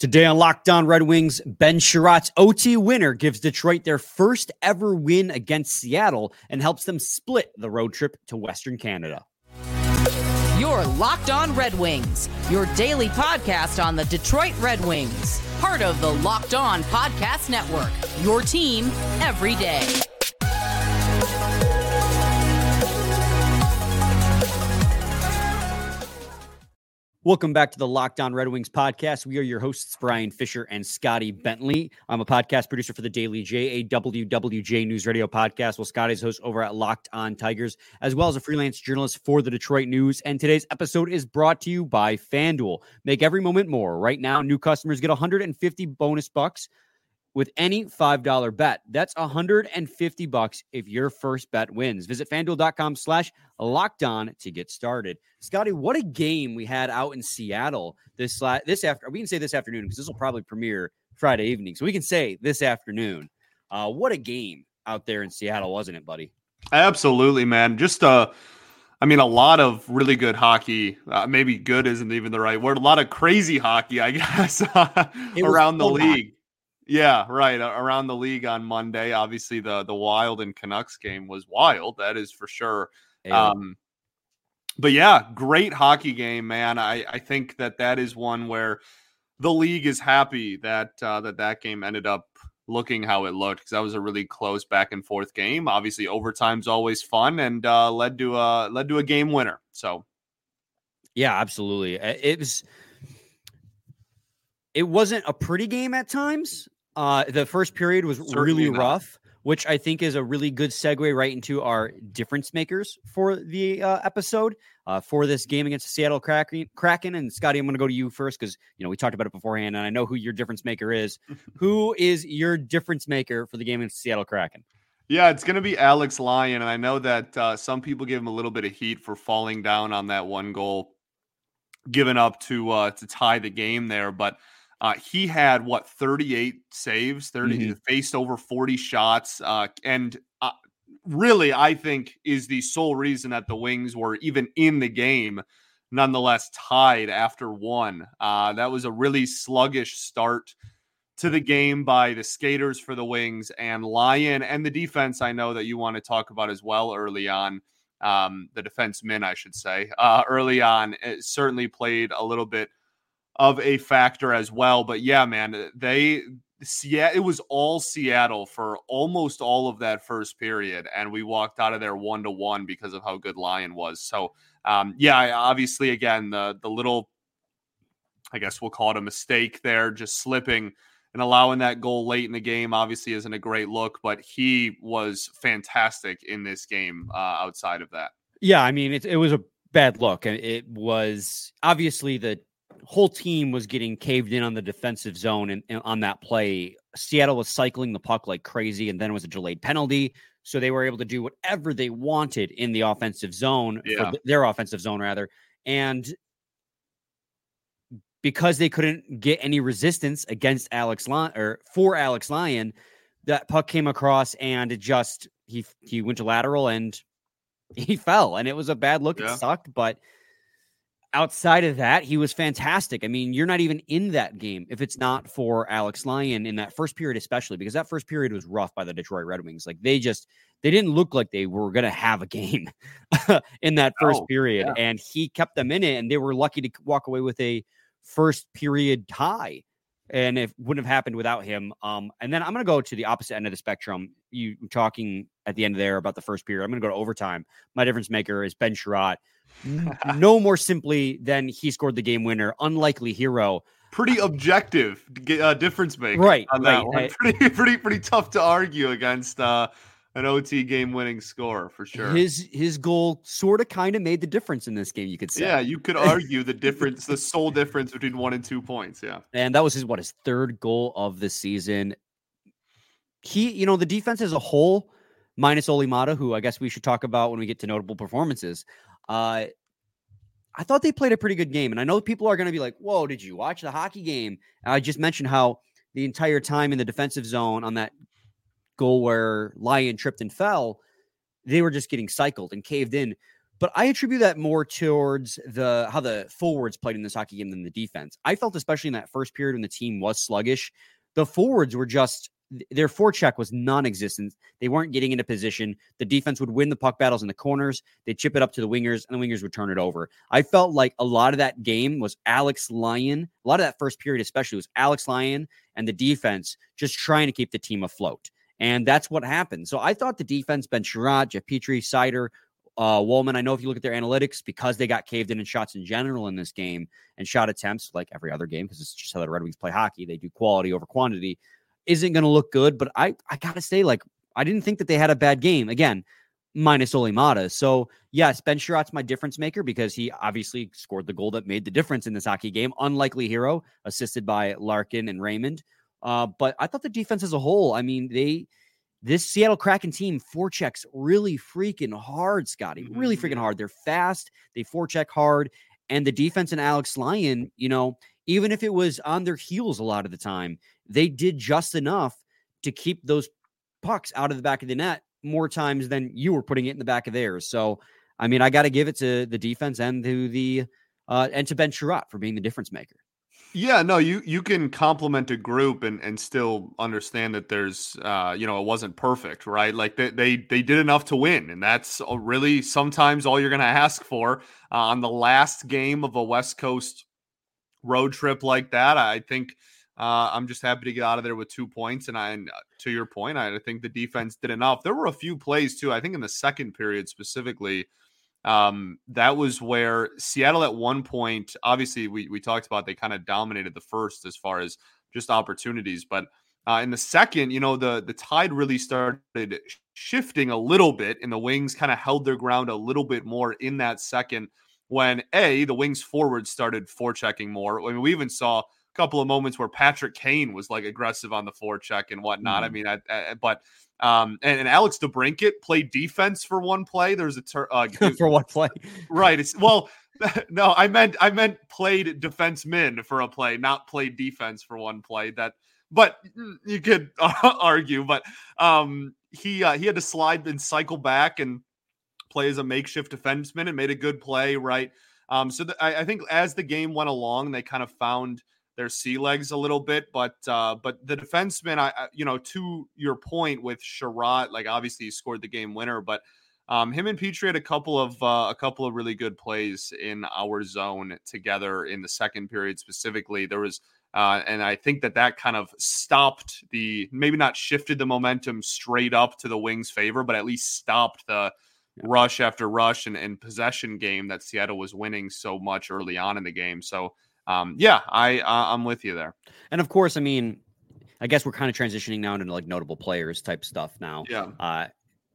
Today on Locked On Red Wings, Ben Chiarot's OT winner gives Detroit their first ever win against Seattle and helps them split the road trip to Western Canada. You're Locked On Red Wings, your daily podcast on the Detroit Red Wings, part of the Locked On Podcast Network, your team every day. Welcome back to the Locked On Red Wings podcast. We are your hosts, Brian Fisher and Scotty Bentley. I'm a podcast producer for the Daily J, a WWJ News Radio podcast. Well, Scotty's host over at Locked On Tigers, as well as a freelance journalist for the Detroit News. And today's episode is brought to you by FanDuel. Make every moment more. Right now, new customers get 150 bonus bucks with any $5 bet. That's 150 bucks if your first bet wins. Visit fanduel.com slash locked on to get started. Scotty, what a game we had out in Seattle this this after we can say this afternoon because this will probably premiere Friday evening. So we can say this afternoon. Uh, what a game out there in Seattle, wasn't it, buddy? Absolutely, man. Just uh I mean, a lot of really good hockey. Uh, maybe good isn't even the right word. A lot of crazy hockey, I guess, around the league. Yeah, right. Around the league on Monday, obviously the the Wild and Canucks game was wild. That is for sure. Um, but yeah, great hockey game, man. I I think that that is one where the league is happy that uh, that that game ended up looking how it looked because that was a really close back and forth game. Obviously, overtime's always fun and uh, led to a led to a game winner. So, yeah, absolutely. It was. It wasn't a pretty game at times. Uh, the first period was Certainly really not. rough, which I think is a really good segue right into our difference makers for the uh, episode uh, for this game against the Seattle Kraken. Kraken and Scotty, I'm going to go to you first because you know we talked about it beforehand, and I know who your difference maker is. who is your difference maker for the game against the Seattle Kraken? Yeah, it's going to be Alex Lyon, and I know that uh, some people give him a little bit of heat for falling down on that one goal given up to uh, to tie the game there, but uh, he had what 38 saves, 30 mm-hmm. faced over 40 shots, uh, and uh, really, I think is the sole reason that the Wings were even in the game, nonetheless tied after one. Uh, that was a really sluggish start to the game by the skaters for the Wings and Lyon and the defense. I know that you want to talk about as well early on. Um, the defensemen, I should say, uh, early on, certainly played a little bit of a factor as well. But yeah, man, they yeah, it was all Seattle for almost all of that first period, and we walked out of there one to one because of how good Lyon was. So, um, yeah, obviously, again, the the little, I guess we'll call it a mistake there, just slipping and allowing that goal late in the game. Obviously, isn't a great look, but he was fantastic in this game. Uh, outside of that, yeah, I mean, it it was a bad look, and it was obviously the whole team was getting caved in on the defensive zone and, and, on that play. Seattle was cycling the puck like crazy, and then it was a delayed penalty. So they were able to do whatever they wanted in the offensive zone, yeah. their offensive zone rather. And because they couldn't get any resistance against Alex Lyon or for Alex Lyon, that puck came across and it just he he went to lateral and he fell. And it was a bad look. Yeah. It sucked, but outside of that, he was fantastic. I mean, you're not even in that game if it's not for Alex Lyon in that first period, especially because that first period was rough by the Detroit Red Wings. Like they just they didn't look like they were going to have a game in that first oh, period, yeah. and he kept them in it, and they were lucky to walk away with a first period tie. And it wouldn't have happened without him. Um, and then I'm going to go to the opposite end of the spectrum. You talking at the end there about the first period. I'm going to go to overtime. My difference maker is Ben Chiarot no more simply than he scored the game winner. Unlikely hero. Pretty objective uh, difference maker, right? On that right. one. Pretty, pretty, pretty tough to argue against uh, an OT game winning score for sure. His his goal sort of kind of made the difference in this game. You could say. Yeah, you could argue the difference, the sole difference between one and two points. Yeah, and that was his what his third goal of the season. He, you know, the defense as a whole, minus Olli Maatta, who I guess we should talk about when we get to notable performances. Uh, I thought they played a pretty good game. And I know people are going to be like, whoa, did you watch the hockey game? I just mentioned how the entire time in the defensive zone on that goal where Lyon tripped and fell, they were just getting cycled and caved in. but I attribute that more towards the how the forwards played in this hockey game than the defense. I felt especially in that first period when the team was sluggish, the forwards were just their forecheck was non-existent. They weren't getting into position. The defense would win the puck battles in the corners. They'd chip it up to the wingers, and the wingers would turn it over. I felt like a lot of that game was Alex Lyon. A lot of that first period, especially, was Alex Lyon and the defense just trying to keep the team afloat. And that's what happened. So I thought the defense, Ben Chiarot, Jeff Petry, Seider, uh, Walman, I know if you look at their analytics, because they got caved in in shots in general in this game and shot attempts like every other game, because it's just how the Red Wings play hockey. They do quality over quantity isn't going to look good. But I, I got to say, like, I didn't think that they had a bad game. Again, minus Olli Maatta. So, yes, Ben Chiarot's my difference maker because he obviously scored the goal that made the difference in this hockey game. Unlikely hero, assisted by Larkin and Raymond. Uh, but I thought the defense as a whole, I mean, they this Seattle Kraken team forechecks really freaking hard, Scotty. Really freaking mm-hmm. hard. They're fast, they forecheck hard. And the defense and Alex Lyon, you know, even if it was on their heels a lot of the time, they did just enough to keep those pucks out of the back of the net more times than you were putting it in the back of theirs. So, I mean, I got to give it to the defense and to the uh, and to Ben Chiarot for being the difference maker. Yeah, no, you you can compliment a group and and still understand that there's uh you know it wasn't perfect, right? Like they they they did enough to win, and that's really sometimes all you're going to ask for uh, on the last game of a West Coast road trip like that. I think uh, I'm just happy to get out of there with two points. And I, and uh, to your point, I think the defense did enough. There were a few plays too. I think in the second period specifically, um, that was where Seattle at one point, obviously we we talked about they kind of dominated the first as far as just opportunities, but uh, in the second, you know, the the tide really started shifting a little bit, and the Wings kind of held their ground a little bit more in that second. When a the Wings forward started forechecking more. I mean, we even saw a couple of moments where Patrick Kane was like aggressive on the forecheck and whatnot. Mm. I mean, I, I, but um, and, and, Alex DeBrincat played defense for one play. There's a ter- uh, for one play, right? It's well, no, I meant I meant played defenseman for a play, not played defense for one play. That, but you could argue, but um, he uh, he had to slide and cycle back and play as a makeshift defenseman and made a good play, right? Um, so I, I think as the game went along, they kind of found their sea legs a little bit. But uh, but the defenseman, I, I you know, to your point with Chiarot, like obviously he scored the game winner, but um, him and Petry had a couple of uh, a couple of really good plays in our zone together in the second period specifically. There was. Uh, and I think that that kind of stopped the maybe not shifted the momentum straight up to the Wings' favor, but at least stopped the rush after rush and, and possession game that Seattle was winning so much early on in the game. So um, yeah, I uh, I'm with you there. And of course, I mean, I guess we're kind of transitioning now into like notable players type stuff now. Yeah. Uh,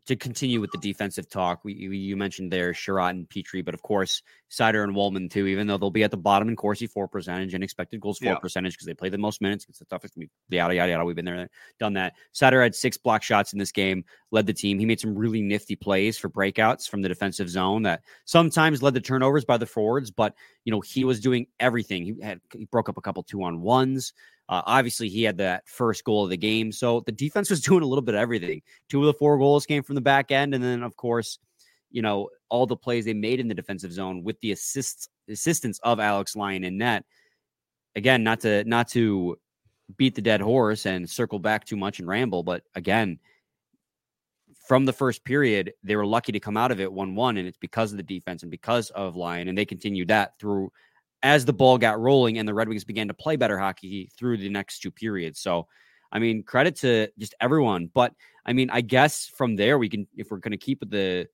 to continue with the defensive talk, we, you mentioned there Chiarot and Petry, but of course Seider and Walman too. Even though they'll be at the bottom in Corsi for percentage and expected goals for yeah. percentage because they play the most minutes. It's the toughest. Yada yada yada. We've been there, done that. Seider had six block shots in this game, led the team. He made some really nifty plays for breakouts from the defensive zone that sometimes led to turnovers by the forwards. But you know he was doing everything. He had he broke up a couple two on ones. Uh, obviously, he had that first goal of the game. So the defense was doing a little bit of everything. Two of the four goals came from the back end. And then, of course, you know, all the plays they made in the defensive zone with the assists, assistance of Alex Lyon in net. Again, not to not to beat the dead horse and circle back too much and ramble, but again, from the first period, they were lucky to come out of it 1 1, and it's because of the defense and because of Lyon. And they continued that through as the ball got rolling and the Red Wings began to play better hockey through the next two periods. So, I mean, credit to just everyone. But I mean, I guess from there, we can, if we're going to keep the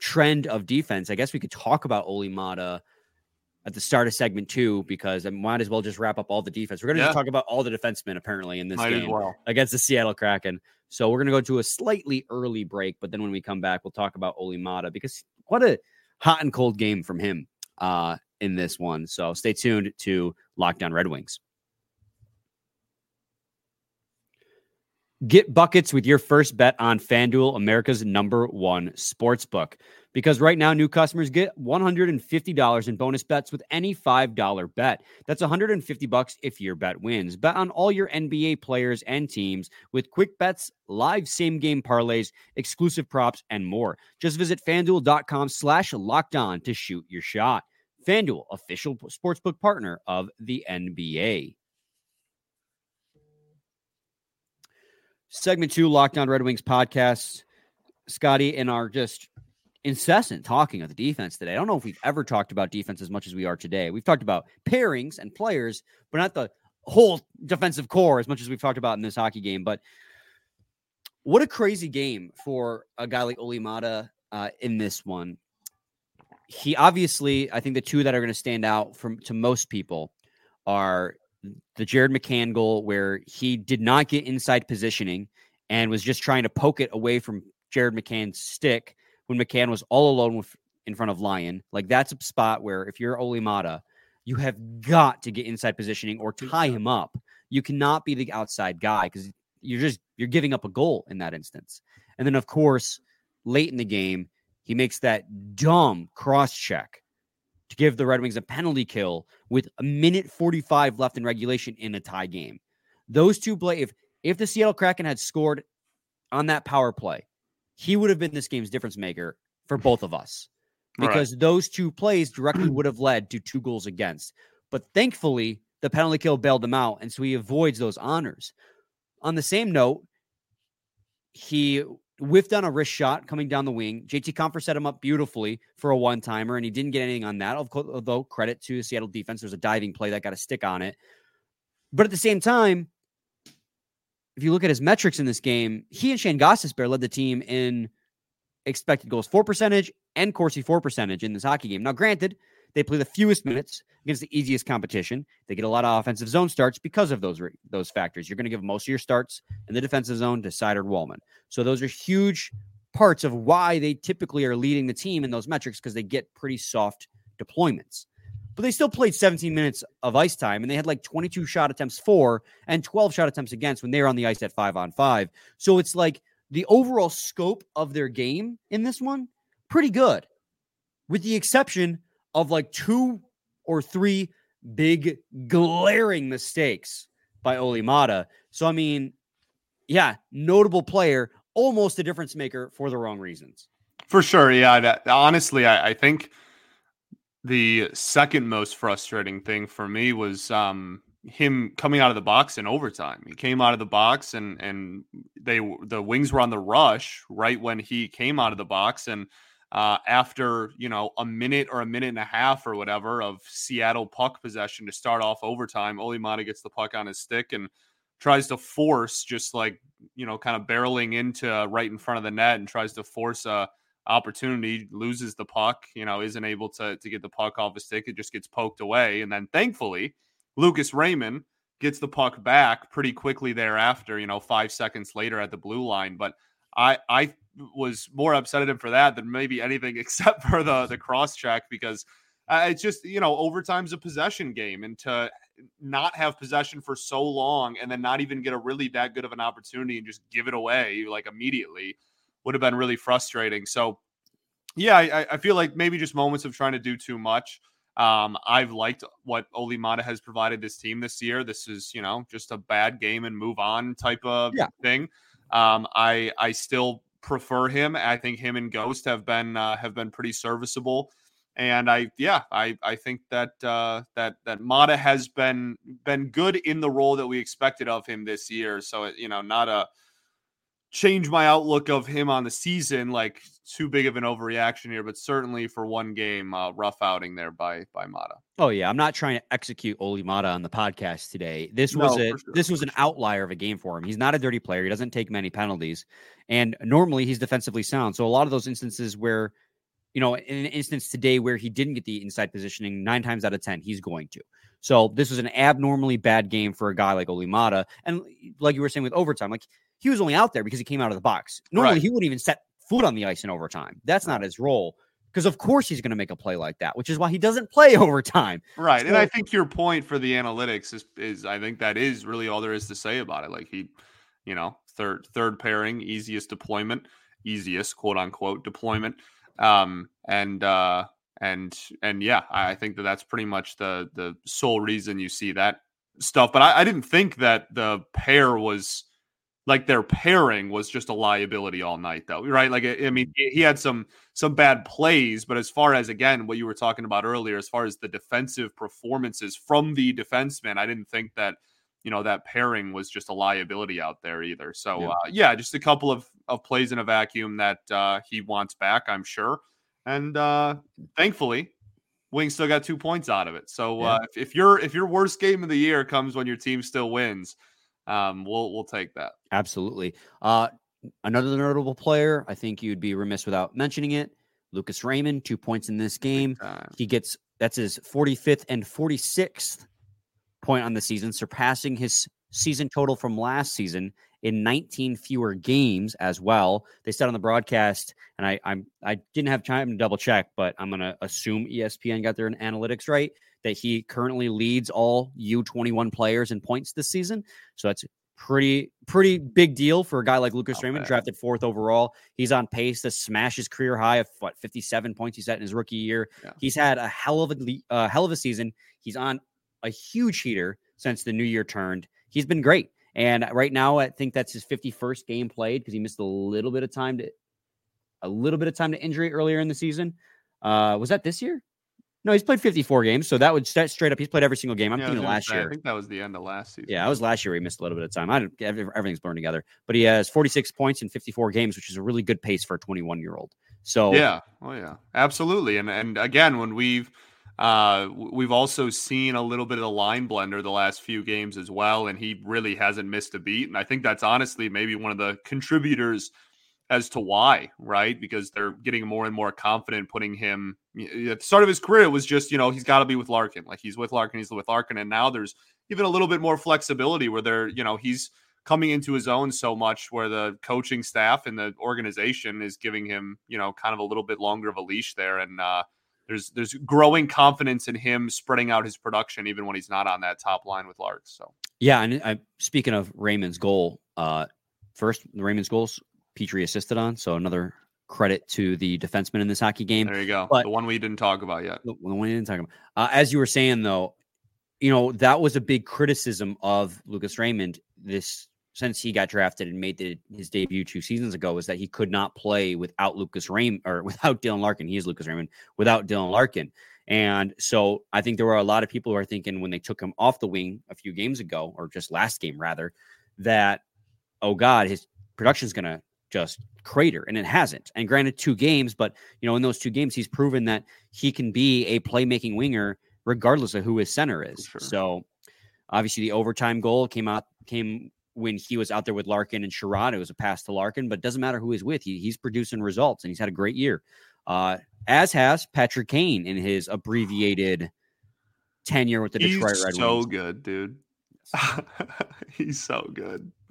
trend of defense, I guess we could talk about Olli Maatta at the start of segment two because I might as well just wrap up all the defense. We're going to yeah. talk about all the defensemen apparently in this might game well. against the Seattle Kraken. So we're going to go to a slightly early break, but then when we come back, we'll talk about Olli Maatta because what a hot and cold game from him. Uh, in this one. So stay tuned to Locked On Red Wings. Get buckets with your first bet on FanDuel, America's number one sports book. because right now new customers get $150 in bonus bets with any $5 bet. That's 150 bucks if your bet wins. Bet on all your NBA players and teams with quick bets, live same game parlays, exclusive props, and more. Just visit fanduel.com slash locked on to shoot your shot. FanDuel, official sportsbook partner of the NBA. Segment two, Locked On Red Wings podcast. Scotty and our just incessant talking of the defense today. I don't know if we've ever talked about defense as much as we are today. We've talked about pairings and players, but not the whole defensive corps as much as we've talked about in this hockey game. But what a crazy game for a guy like Olli Maatta uh, in this one. He obviously, I think the two that are going to stand out from to most people are the Jared McCann goal, where he did not get inside positioning and was just trying to poke it away from Jared McCann's stick when McCann was all alone with in front of Lyon. Like that's a spot where if you're Olli Maatta, you have got to get inside positioning or tie him up. You cannot be the outside guy because you're just you're giving up a goal in that instance. And then of course, late in the game, he makes that dumb cross check to give the Red Wings a penalty kill with a minute 45 left in regulation in a tie game. Those two play if if the Seattle Kraken had scored on that power play, he would have been this game's difference maker for both of us because right. those two plays directly would have led to two goals against. But thankfully, the penalty kill bailed him out, and so he avoids those honors. On the same note, he whiffed on a wrist shot coming down the wing. JT Compher set him up beautifully for a one timer, and he didn't get anything on that. Although credit to Seattle defense, there's a diving play that got a stick on it. But at the same time, if you look at his metrics in this game, he and Shane Gostisbehere led the team in expected goals for percentage and Corsi for percentage in this hockey game. Now, granted, they play the fewest minutes against the easiest competition. They get a lot of offensive zone starts because of those those factors. You're going to give most of your starts in the defensive zone to Seider Walman. So those are huge parts of why they typically are leading the team in those metrics because they get pretty soft deployments but they still played 17 minutes of ice time and they had like 22 shot attempts for and 12 shot attempts against when they were on the ice at five on five. So it's like the overall scope of their game in this one, pretty good, with the exception of like two or three big glaring mistakes by Olli Maatta. So, I mean, yeah, notable player, almost a difference maker for the wrong reasons. For sure. Yeah. That, honestly, I, I think the second most frustrating thing for me was um, him coming out of the box in overtime. He came out of the box and and they the Wings were on the rush right when he came out of the box and uh, after you know a minute or a minute and a half or whatever of Seattle puck possession to start off overtime, Olli Maatta gets the puck on his stick and tries to force just like you know kind of barreling into right in front of the net and tries to force a opportunity, loses the puck, you know, isn't able to, to get the puck off his stick. It just gets poked away. And then thankfully, Lucas Raymond gets the puck back pretty quickly thereafter, you know, five seconds later at the blue line. But I, I was more upset at him for that than maybe anything except for the, the cross check because uh, it's just, you know, overtime's a possession game. And to not have possession for so long and then not even get a really that good of an opportunity and just give it away like immediately would have been really frustrating. So, yeah, I, I feel like maybe just moments of trying to do too much. Um, I've liked what Olli Maatta has provided this team this year. This is, you know, just a bad game and move on type of yeah. thing. Um, I I still prefer him. I think him and Ghost have been uh, have been pretty serviceable. And I, yeah, I, I think that uh, that that Maatta has been been good in the role that we expected of him this year. So you know, not a change my outlook of him on the season like too big of an overreaction here but certainly for one game uh, rough outing there by by Maatta. Oh yeah, I'm not trying to execute Olli Maatta on the podcast today. This was no, a sure, this was an outlier of a game for him. He's not a dirty player. He doesn't take many penalties and normally he's defensively sound. So a lot of those instances where you know, in an instance today where he didn't get the inside positioning, 9 times out of 10 he's going to. So this was an abnormally bad game for a guy like Olli Maatta and like you were saying with overtime like he was only out there because he came out of the box. Normally, right. he wouldn't even set foot on the ice in overtime. That's not his role. Because of course he's going to make a play like that, which is why he doesn't play overtime. Right, so, and I think your point for the analytics is is I think that is really all there is to say about it. Like he, you know, third third pairing, easiest deployment, easiest quote unquote deployment Um, and uh, and and yeah, I think that that's pretty much the the sole reason you see that stuff. But I, I didn't think that the pair was like their pairing was just a liability all night though right like i mean he had some some bad plays but as far as again what you were talking about earlier as far as the defensive performances from the defenseman i didn't think that you know that pairing was just a liability out there either so yeah, uh, yeah just a couple of of plays in a vacuum that uh, he wants back i'm sure and uh thankfully Wings still got two points out of it. So yeah. uh, if, if your if your worst game of the year comes when your team still wins, um, we'll we'll take that. Absolutely. Uh, another notable player, I think you'd be remiss without mentioning it. Lucas Raymond, two points in this game. He gets that's his 45th and 46th point on the season, surpassing his season total from last season in 19 fewer games as well. They said on the broadcast, and I I'm I didn't have time to double check, but I'm gonna assume ESPN got their analytics right that he currently leads all U21 players in points this season. So that's pretty pretty big deal for a guy like Lucas Raymond, drafted fourth overall. He's on pace to smash his career high of what 57 points he set in his rookie year. Yeah. He's had a hell of a uh, hell of a season. He's on a huge heater since the new year turned. He's been great. And right now, I think that's his 51st game played because he missed a little bit of time to a little bit of time to injury earlier in the season. Uh, was that this year? No, he's played 54 games, so that would start straight up. He's played every single game. I'm yeah, thinking last say, year. I think that was the end of last season. Yeah, I was last year. He missed a little bit of time. I everything's blurring together, but he has 46 points in 54 games, which is a really good pace for a 21 year old. So yeah, oh yeah, absolutely. And and again, when we've uh, we've also seen a little bit of the line blender the last few games as well, and he really hasn't missed a beat. And I think that's honestly maybe one of the contributors as to why, right? Because they're getting more and more confident putting him at the start of his career. It was just, you know, he's got to be with Larkin. Like he's with Larkin, he's with Larkin. And now there's even a little bit more flexibility where they're, you know, he's coming into his own so much where the coaching staff and the organization is giving him, you know, kind of a little bit longer of a leash there. And, uh, there's there's growing confidence in him spreading out his production even when he's not on that top line with Larks. So yeah, and I, speaking of Raymond's goal, uh, first Raymond's goals Petry assisted on. So another credit to the defenseman in this hockey game. There you go. But the one we didn't talk about yet. The one we didn't talk about. Uh, as you were saying, though, you know that was a big criticism of Lucas Raymond this since he got drafted and made the, his debut two seasons ago was that he could not play without Lucas Raymond or without Dylan Larkin. He is Lucas Raymond without Dylan Larkin. And so I think there were a lot of people who are thinking when they took him off the wing a few games ago, or just last game rather, that oh God, his production is going to just crater and it hasn't and granted two games but you know in those two games he's proven that he can be a playmaking winger regardless of who his center is sure. so obviously the overtime goal came out came when he was out there with Larkin and Chiarot. It was a pass to Larkin, but it doesn't matter who he's with. He, he's producing results and he's had a great year. Uh, as has Patrick Kane in his abbreviated tenure with the he's Detroit Red Wings. So good, dude. he's so good.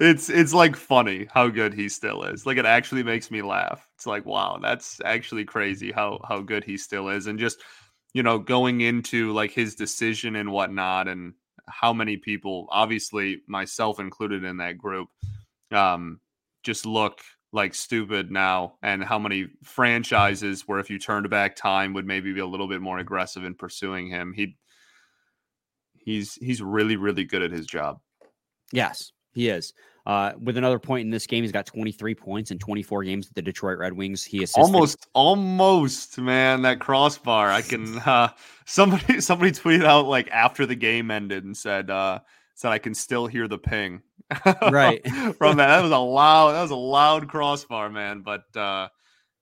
it's it's like funny how good he still is. Like it actually makes me laugh. It's like wow, that's actually crazy how how good he still is, and just you know going into like his decision and whatnot, and how many people, obviously myself included in that group, um, just look like stupid now, and how many franchises where if you turned back time would maybe be a little bit more aggressive in pursuing him. He he's he's really really good at his job. Yes, he is. Uh, with another point in this game, he's got 23 points in 24 games with the Detroit Red Wings. He assisted. almost, almost, man, that crossbar. I can. Uh, somebody, somebody tweeted out like after the game ended and said, uh, said I can still hear the ping. right from that. That was a loud. That was a loud crossbar, man. But uh,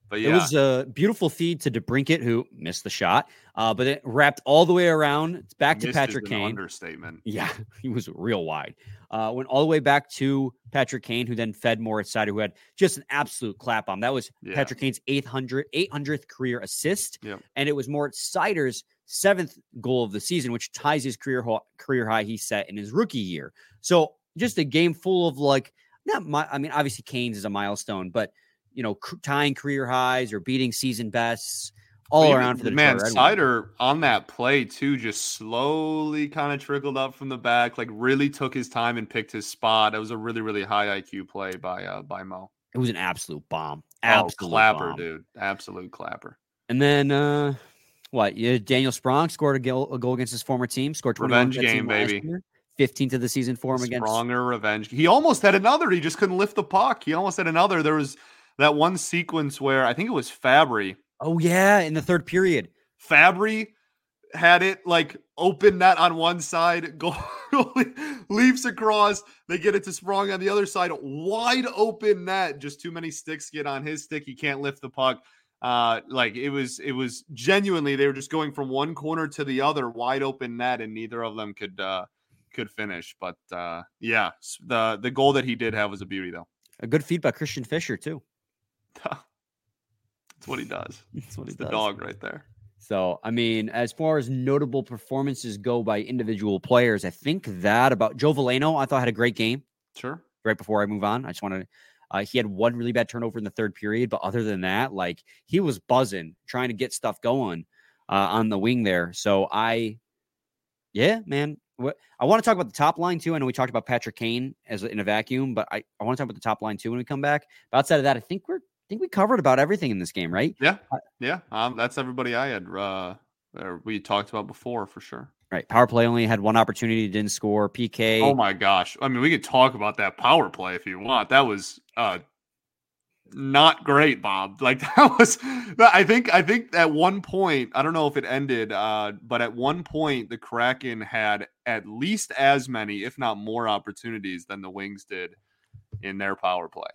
but yeah. It was a beautiful feed to DeBrincat, who missed the shot, uh, but it wrapped all the way around. It's back to Patrick Kane. Understatement. Yeah, he was real wide. Uh, went all the way back to Patrick Kane, who then fed Moritz Seider, who had just an absolute clap on. That was yeah. Patrick Kane's 800, 800th career assist, yep. and it was Moritz Seider's seventh goal of the season, which ties his career career high he set in his rookie year. So just a game full of like not my. I mean, obviously Kane's is a milestone, but you know, tying career highs or beating season bests all around for the man. Seider on that play too, just slowly kind of trickled up from the back, like really took his time and picked his spot. It was a really really high IQ play by uh by Mo. It was an absolute bomb, Absolute oh, clapper, bomb. dude. Absolute clapper. And then uh what? Yeah, Daniel Sprong scored a goal, a goal against his former team. Scored Revenge for that team game, baby. year. 15th of the season for him against. Stronger revenge. He almost had another. He just couldn't lift the puck. He almost had another. There was that one sequence where I think it was Fabbri. Oh yeah, in the third period. Fabbri had it like open net on one side, goal leaps across. They get it to Sprong on the other side, wide open net. Just too many sticks get on his stick. He can't lift the puck. Uh, like it was, it was genuinely they were just going from one corner to the other, wide open net, and neither of them could uh could finish. But uh yeah, the the goal that he did have was a beauty though. A good feed by Christian Fischer too. That's what he does. That's what he the does. dog right there. So, I mean, as far as notable performances go by individual players, I think that about Joe Veleno, I thought had a great game. Sure. Right before I move on, I just wanted. Uh, he had one really bad turnover in the third period, but other than that, like he was buzzing, trying to get stuff going uh, on the wing there. So I, yeah, man. What I want to talk about the top line too. I know we talked about Patrick Kane as in a vacuum, but I, I want to talk about the top line too when we come back. But outside of that, I think we're I think we covered about everything in this game, right? Yeah. Yeah. Um, that's everybody I had uh we talked about before for sure. Right. Power play only had one opportunity, didn't score. PK. Oh my gosh. I mean, we could talk about that power play if you want. That was uh not great, Bob. Like that was I think I think at one point, I don't know if it ended, uh, but at one point the Kraken had at least as many, if not more, opportunities than the Wings did in their power play.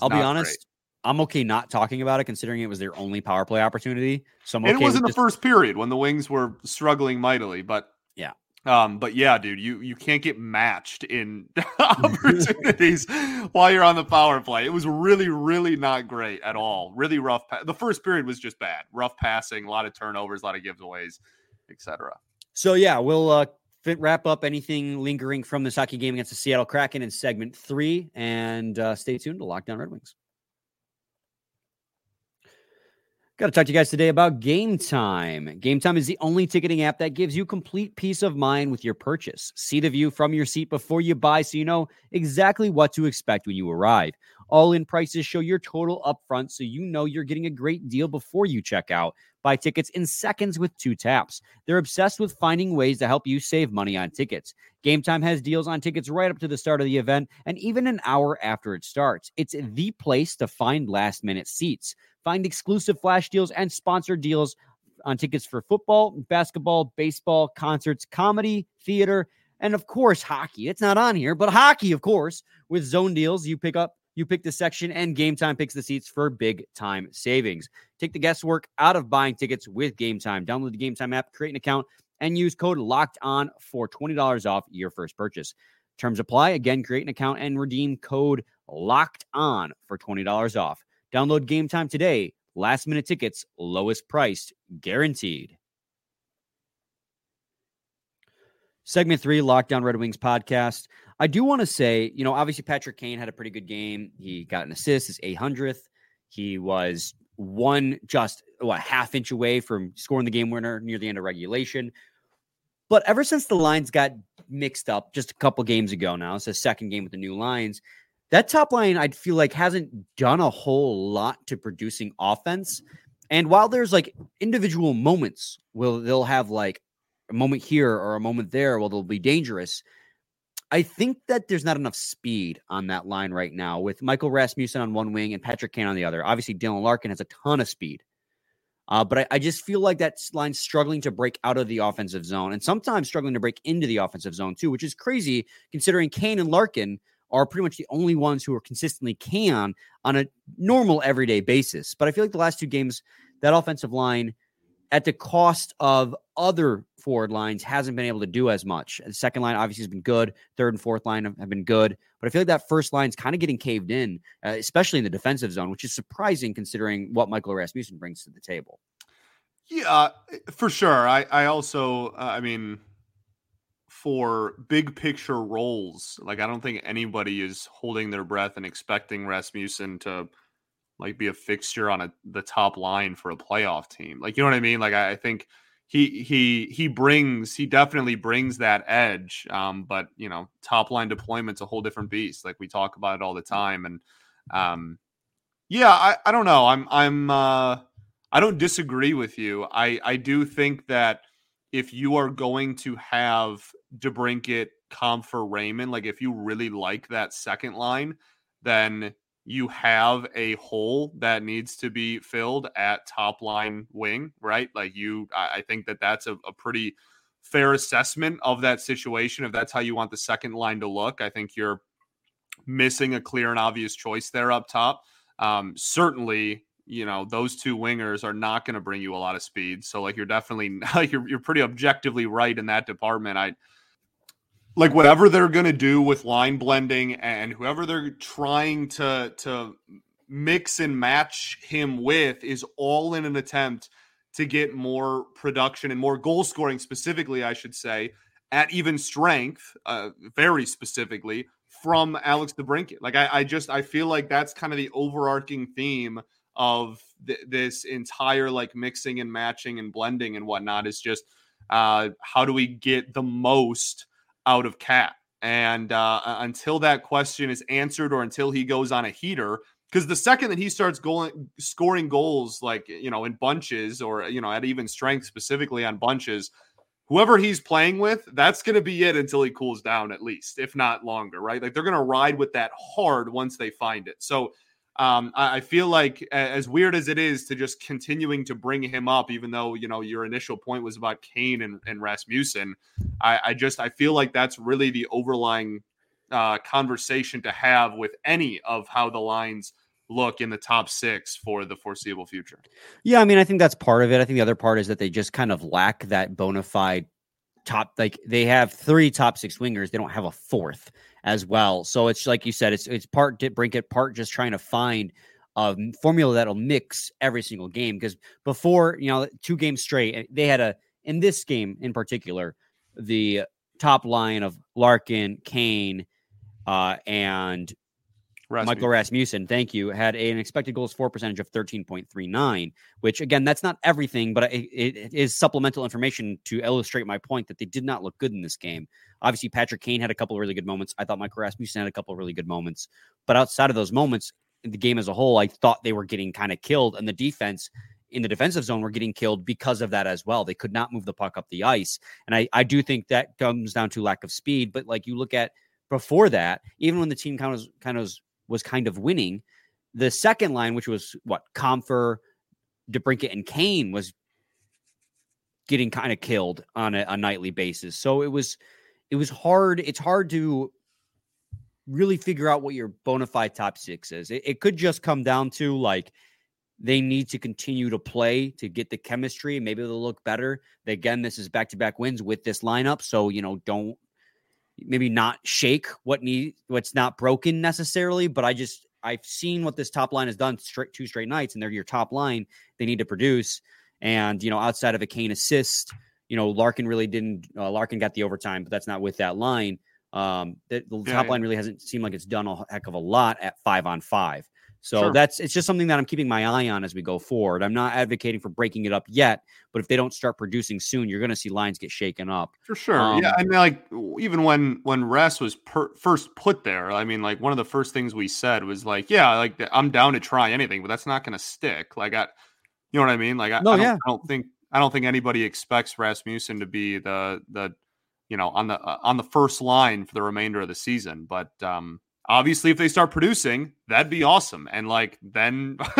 I'll be honest. great. I'm okay not talking about it, considering it was their only power play opportunity. So okay. it was in the just- first period when the Wings were struggling mightily, but Yeah. Um, but yeah, dude, you you can't get matched in opportunities while you're on the power play. It was really, really not great at all. Really rough. Pa- the first period was just bad. Rough passing, a lot of turnovers, a lot of giveaways, etc. So yeah, we'll uh, fit, wrap up anything lingering from this hockey game against the Seattle Kraken in segment three, and uh, stay tuned to Locked On Red Wings. Got to talk to you guys today about Game Time. Game Time is the only ticketing app that gives you complete peace of mind with your purchase. See the view from your seat before you buy so you know exactly what to expect when you arrive. All in prices show your total upfront so you know you're getting a great deal before you check out. Buy tickets in seconds with two taps. They're obsessed with finding ways to help you save money on tickets. Game Time has deals on tickets right up to the start of the event and even an hour after it starts. It's the place to find last minute seats. Find exclusive flash deals and sponsored deals on tickets for football, basketball, baseball, concerts, comedy, theater, and of course, hockey. It's not on here, but hockey, of course. With zone deals, you pick up, you pick the section, and Game Time picks the seats for big time savings. Take the guesswork out of buying tickets with Game Time. Download the Game Time app, create an account, and use code locked on for $20 off your first purchase. Terms apply. Again, create an account and redeem code locked on for $20 off. Download Game Time today. Last minute tickets, lowest priced, guaranteed. Segment three, Locked On Red Wings podcast. I do want to say, you know, obviously Patrick Kane had a pretty good game. He got an assist, his 800th. He was one just what half inch away from scoring the game winner near the end of regulation. But ever since the lines got mixed up just a couple games ago now, it's the second game with the new lines. That top line, I feel like, hasn't done a whole lot to producing offense. And while there's like individual moments where they'll have like a moment here or a moment there where they'll be dangerous, I think that there's not enough speed on that line right now with Michael Rasmussen on one wing and Patrick Kane on the other. Obviously, Dylan Larkin has a ton of speed. Uh, but I, I just feel like that line's struggling to break out of the offensive zone and sometimes struggling to break into the offensive zone too, which is crazy considering Kane and Larkin are pretty much the only ones who are consistently can on a normal everyday basis. But I feel like the last two games, that offensive line, at the cost of other forward lines, hasn't been able to do as much. The second line obviously has been good. Third and fourth line have, been good. But I feel like that first line's kind of getting caved in, uh, especially in the defensive zone, which is surprising considering what Michael Rasmussen brings to the table. Yeah, for sure. I I also uh, I mean for big picture roles, like I don't think anybody is holding their breath and expecting Rasmussen to like be a fixture on a the top line for a playoff team. Like you know what I mean? Like I, I think he he he brings he definitely brings that edge. Um, but you know, top line deployment's a whole different beast. Like we talk about it all the time, and um, Yeah, I, I don't know. I'm I'm uh I don't disagree with you. I I do think that if you are going to have DeBrincat, Compher, Raymond, like if you really like that second line, then you have a hole that needs to be filled at top line wing, right? Like you, I, I think that that's a, a pretty fair assessment of that situation. If that's how you want the second line to look, I think you're missing a clear and obvious choice there up top. Um, certainly, you know those two wingers are not going to bring you a lot of speed. So like you're definitely you're you're pretty objectively right in that department. I like whatever they're going to do with line blending and whoever they're trying to to mix and match him with is all in an attempt to get more production and more goal scoring specifically i should say at even strength uh, very specifically from alex DeBrincat. like I, I just i feel like that's kind of the overarching theme of th- this entire like mixing and matching and blending and whatnot is just uh, how do we get the most out of Cat. And uh, until that question is answered or until he goes on a heater, because the second that he starts going scoring goals like you know in bunches or you know at even strength specifically on bunches whoever he's playing with that's going to be it until he cools down at least if not longer right like they're going to ride with that hard once they find it so um, I, I, feel like as weird as it is to just continuing to bring him up, even though you know your initial point was about Kane and, and Rasmussen, I, I just I feel like that's really the overlying uh, conversation to have with any of how the lines look in the top six for the foreseeable future. Yeah, I mean, I think that's part of it. I think the other part is that they just kind of lack that bona fide top. Like they have three top six wingers, they don't have a fourth as well. So it's like you said, it's it's part Brinkett, part just trying to find a formula that'll mix every single game. Because before, you know, two games straight, eh, they had a in this game in particular, the top line of Larkin, Kane, uh, and Rasmussen. Michael Rasmussen, thank you, had an expected goals for percentage of 13.39, which again, that's not everything, but it, it is supplemental information to illustrate my point that they did not look good in this game. Obviously, Patrick Kane had a couple of really good moments. I thought Michael Rasmussen had a couple of really good moments, but outside of those moments, the game as a whole, I thought they were getting kind of killed, and the defense in the defensive zone were getting killed because of that as well. They could not move the puck up the ice, and I I do think that comes down to lack of speed. But like you look at before that, even when the team kind of kind of was kind of winning. The second line, which was what Compher, DeBrincat, and Kane, was getting kind of killed on a, a nightly basis. So it was it was hard. It's hard to really figure out what your bona fide top six is. It, it, could just come down to like they need to continue to play to get the chemistry. Maybe they'll look better. Again, this is back to back wins with this lineup. So, you know, don't maybe not shake what need what's not broken necessarily, but I just I've seen what this top line has done straight two straight nights, and they're your top line. They need to produce, and you know outside of a Kane assist, you know Larkin really didn't. Uh, Larkin got the overtime, but that's not with that line. Um, the, the top yeah. line really hasn't seemed like it's done a heck of a lot at five on five. So sure. that's it's just something that I'm keeping my eye on as we go forward. I'm not advocating for breaking it up yet, but if they don't start producing soon, you're going to see lines get shaken up. For sure. Um, yeah, I mean, like even when when Rest was per- first put there, I mean, like one of the first things we said was like, yeah, like I'm down to try anything, but that's not going to stick. Like I, you know what I mean? Like I, no, I, don't, yeah. I don't think I don't think anybody expects Rasmussen to be the the you know on the uh, on the first line for the remainder of the season, but um obviously if they start producing that'd be awesome. And like then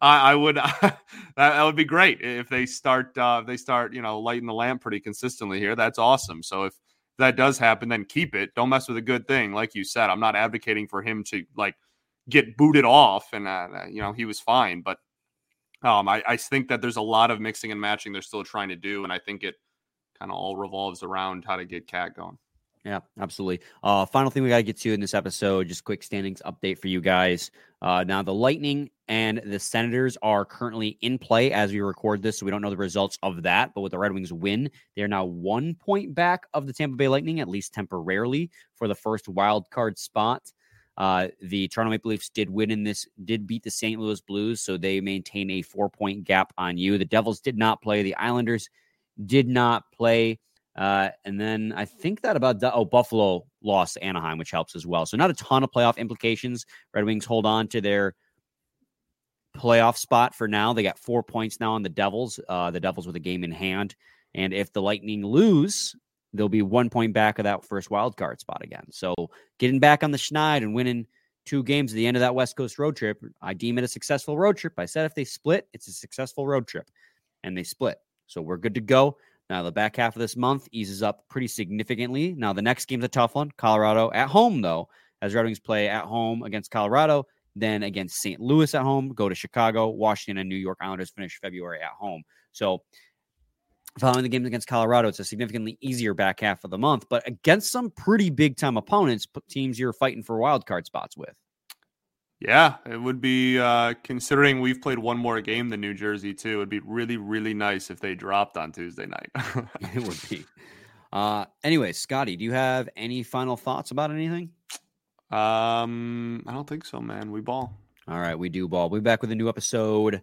I, I, would that, that, would be great. If they start uh if they start you know lighting the lamp pretty consistently here that's awesome. So if that does happen then keep it. Don't mess with a good thing. Like you said i'm not advocating for him to like get booted off and uh, uh you know he was fine. But um I, I think that there's a lot of mixing and matching they're still trying to do and i think it kind of all revolves around how to get cat going yeah, absolutely. Uh, final thing we got to get to in this episode, just quick standings update for you guys. Uh, now, the Lightning and the Senators are currently in play as we record this, so we don't know the results of that. But with the Red Wings win, they are now one point back of the Tampa Bay Lightning, at least temporarily, for the first wild card spot. Uh, the Toronto Maple Leafs did win in this, did beat the St. Louis Blues, so they maintain a four point gap on you. The Devils did not play. The Islanders did not play. Uh, and then I think that about oh Buffalo lost Anaheim, which helps as well. So not a ton of playoff implications. Red Wings hold on to their playoff spot for now. They got four points now on the Devils. Uh, the Devils with a game in hand, and if the Lightning lose, they'll be one point back of that first wild card spot again. So getting back on the schneid and winning two games at the end of that West Coast road trip, I deem it a successful road trip. I said if they split, it's a successful road trip, and they split. So we're good to go. Now the back half of this month eases up pretty significantly. Now the next game's a tough one. Colorado at home though, as Red Wings play at home against Colorado, then against St. Louis at home, go to Chicago, Washington, and New York Islanders finish February at home. So following the games against Colorado, it's a significantly easier back half of the month, but against some pretty big time opponents, teams you're fighting for wild card spots with. Yeah, it would be uh, considering we've played one more game than New Jersey too. It'd be really, really nice if they dropped on Tuesday night. it would be. Uh, anyway, Scotty, do you have any final thoughts about anything? Um, I don't think so, man. We ball. All right, we do ball. We'll be back with a new episode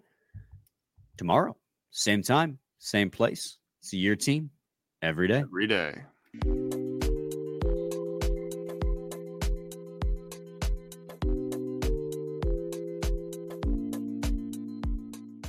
tomorrow, same time, same place. See your team every day. Every day.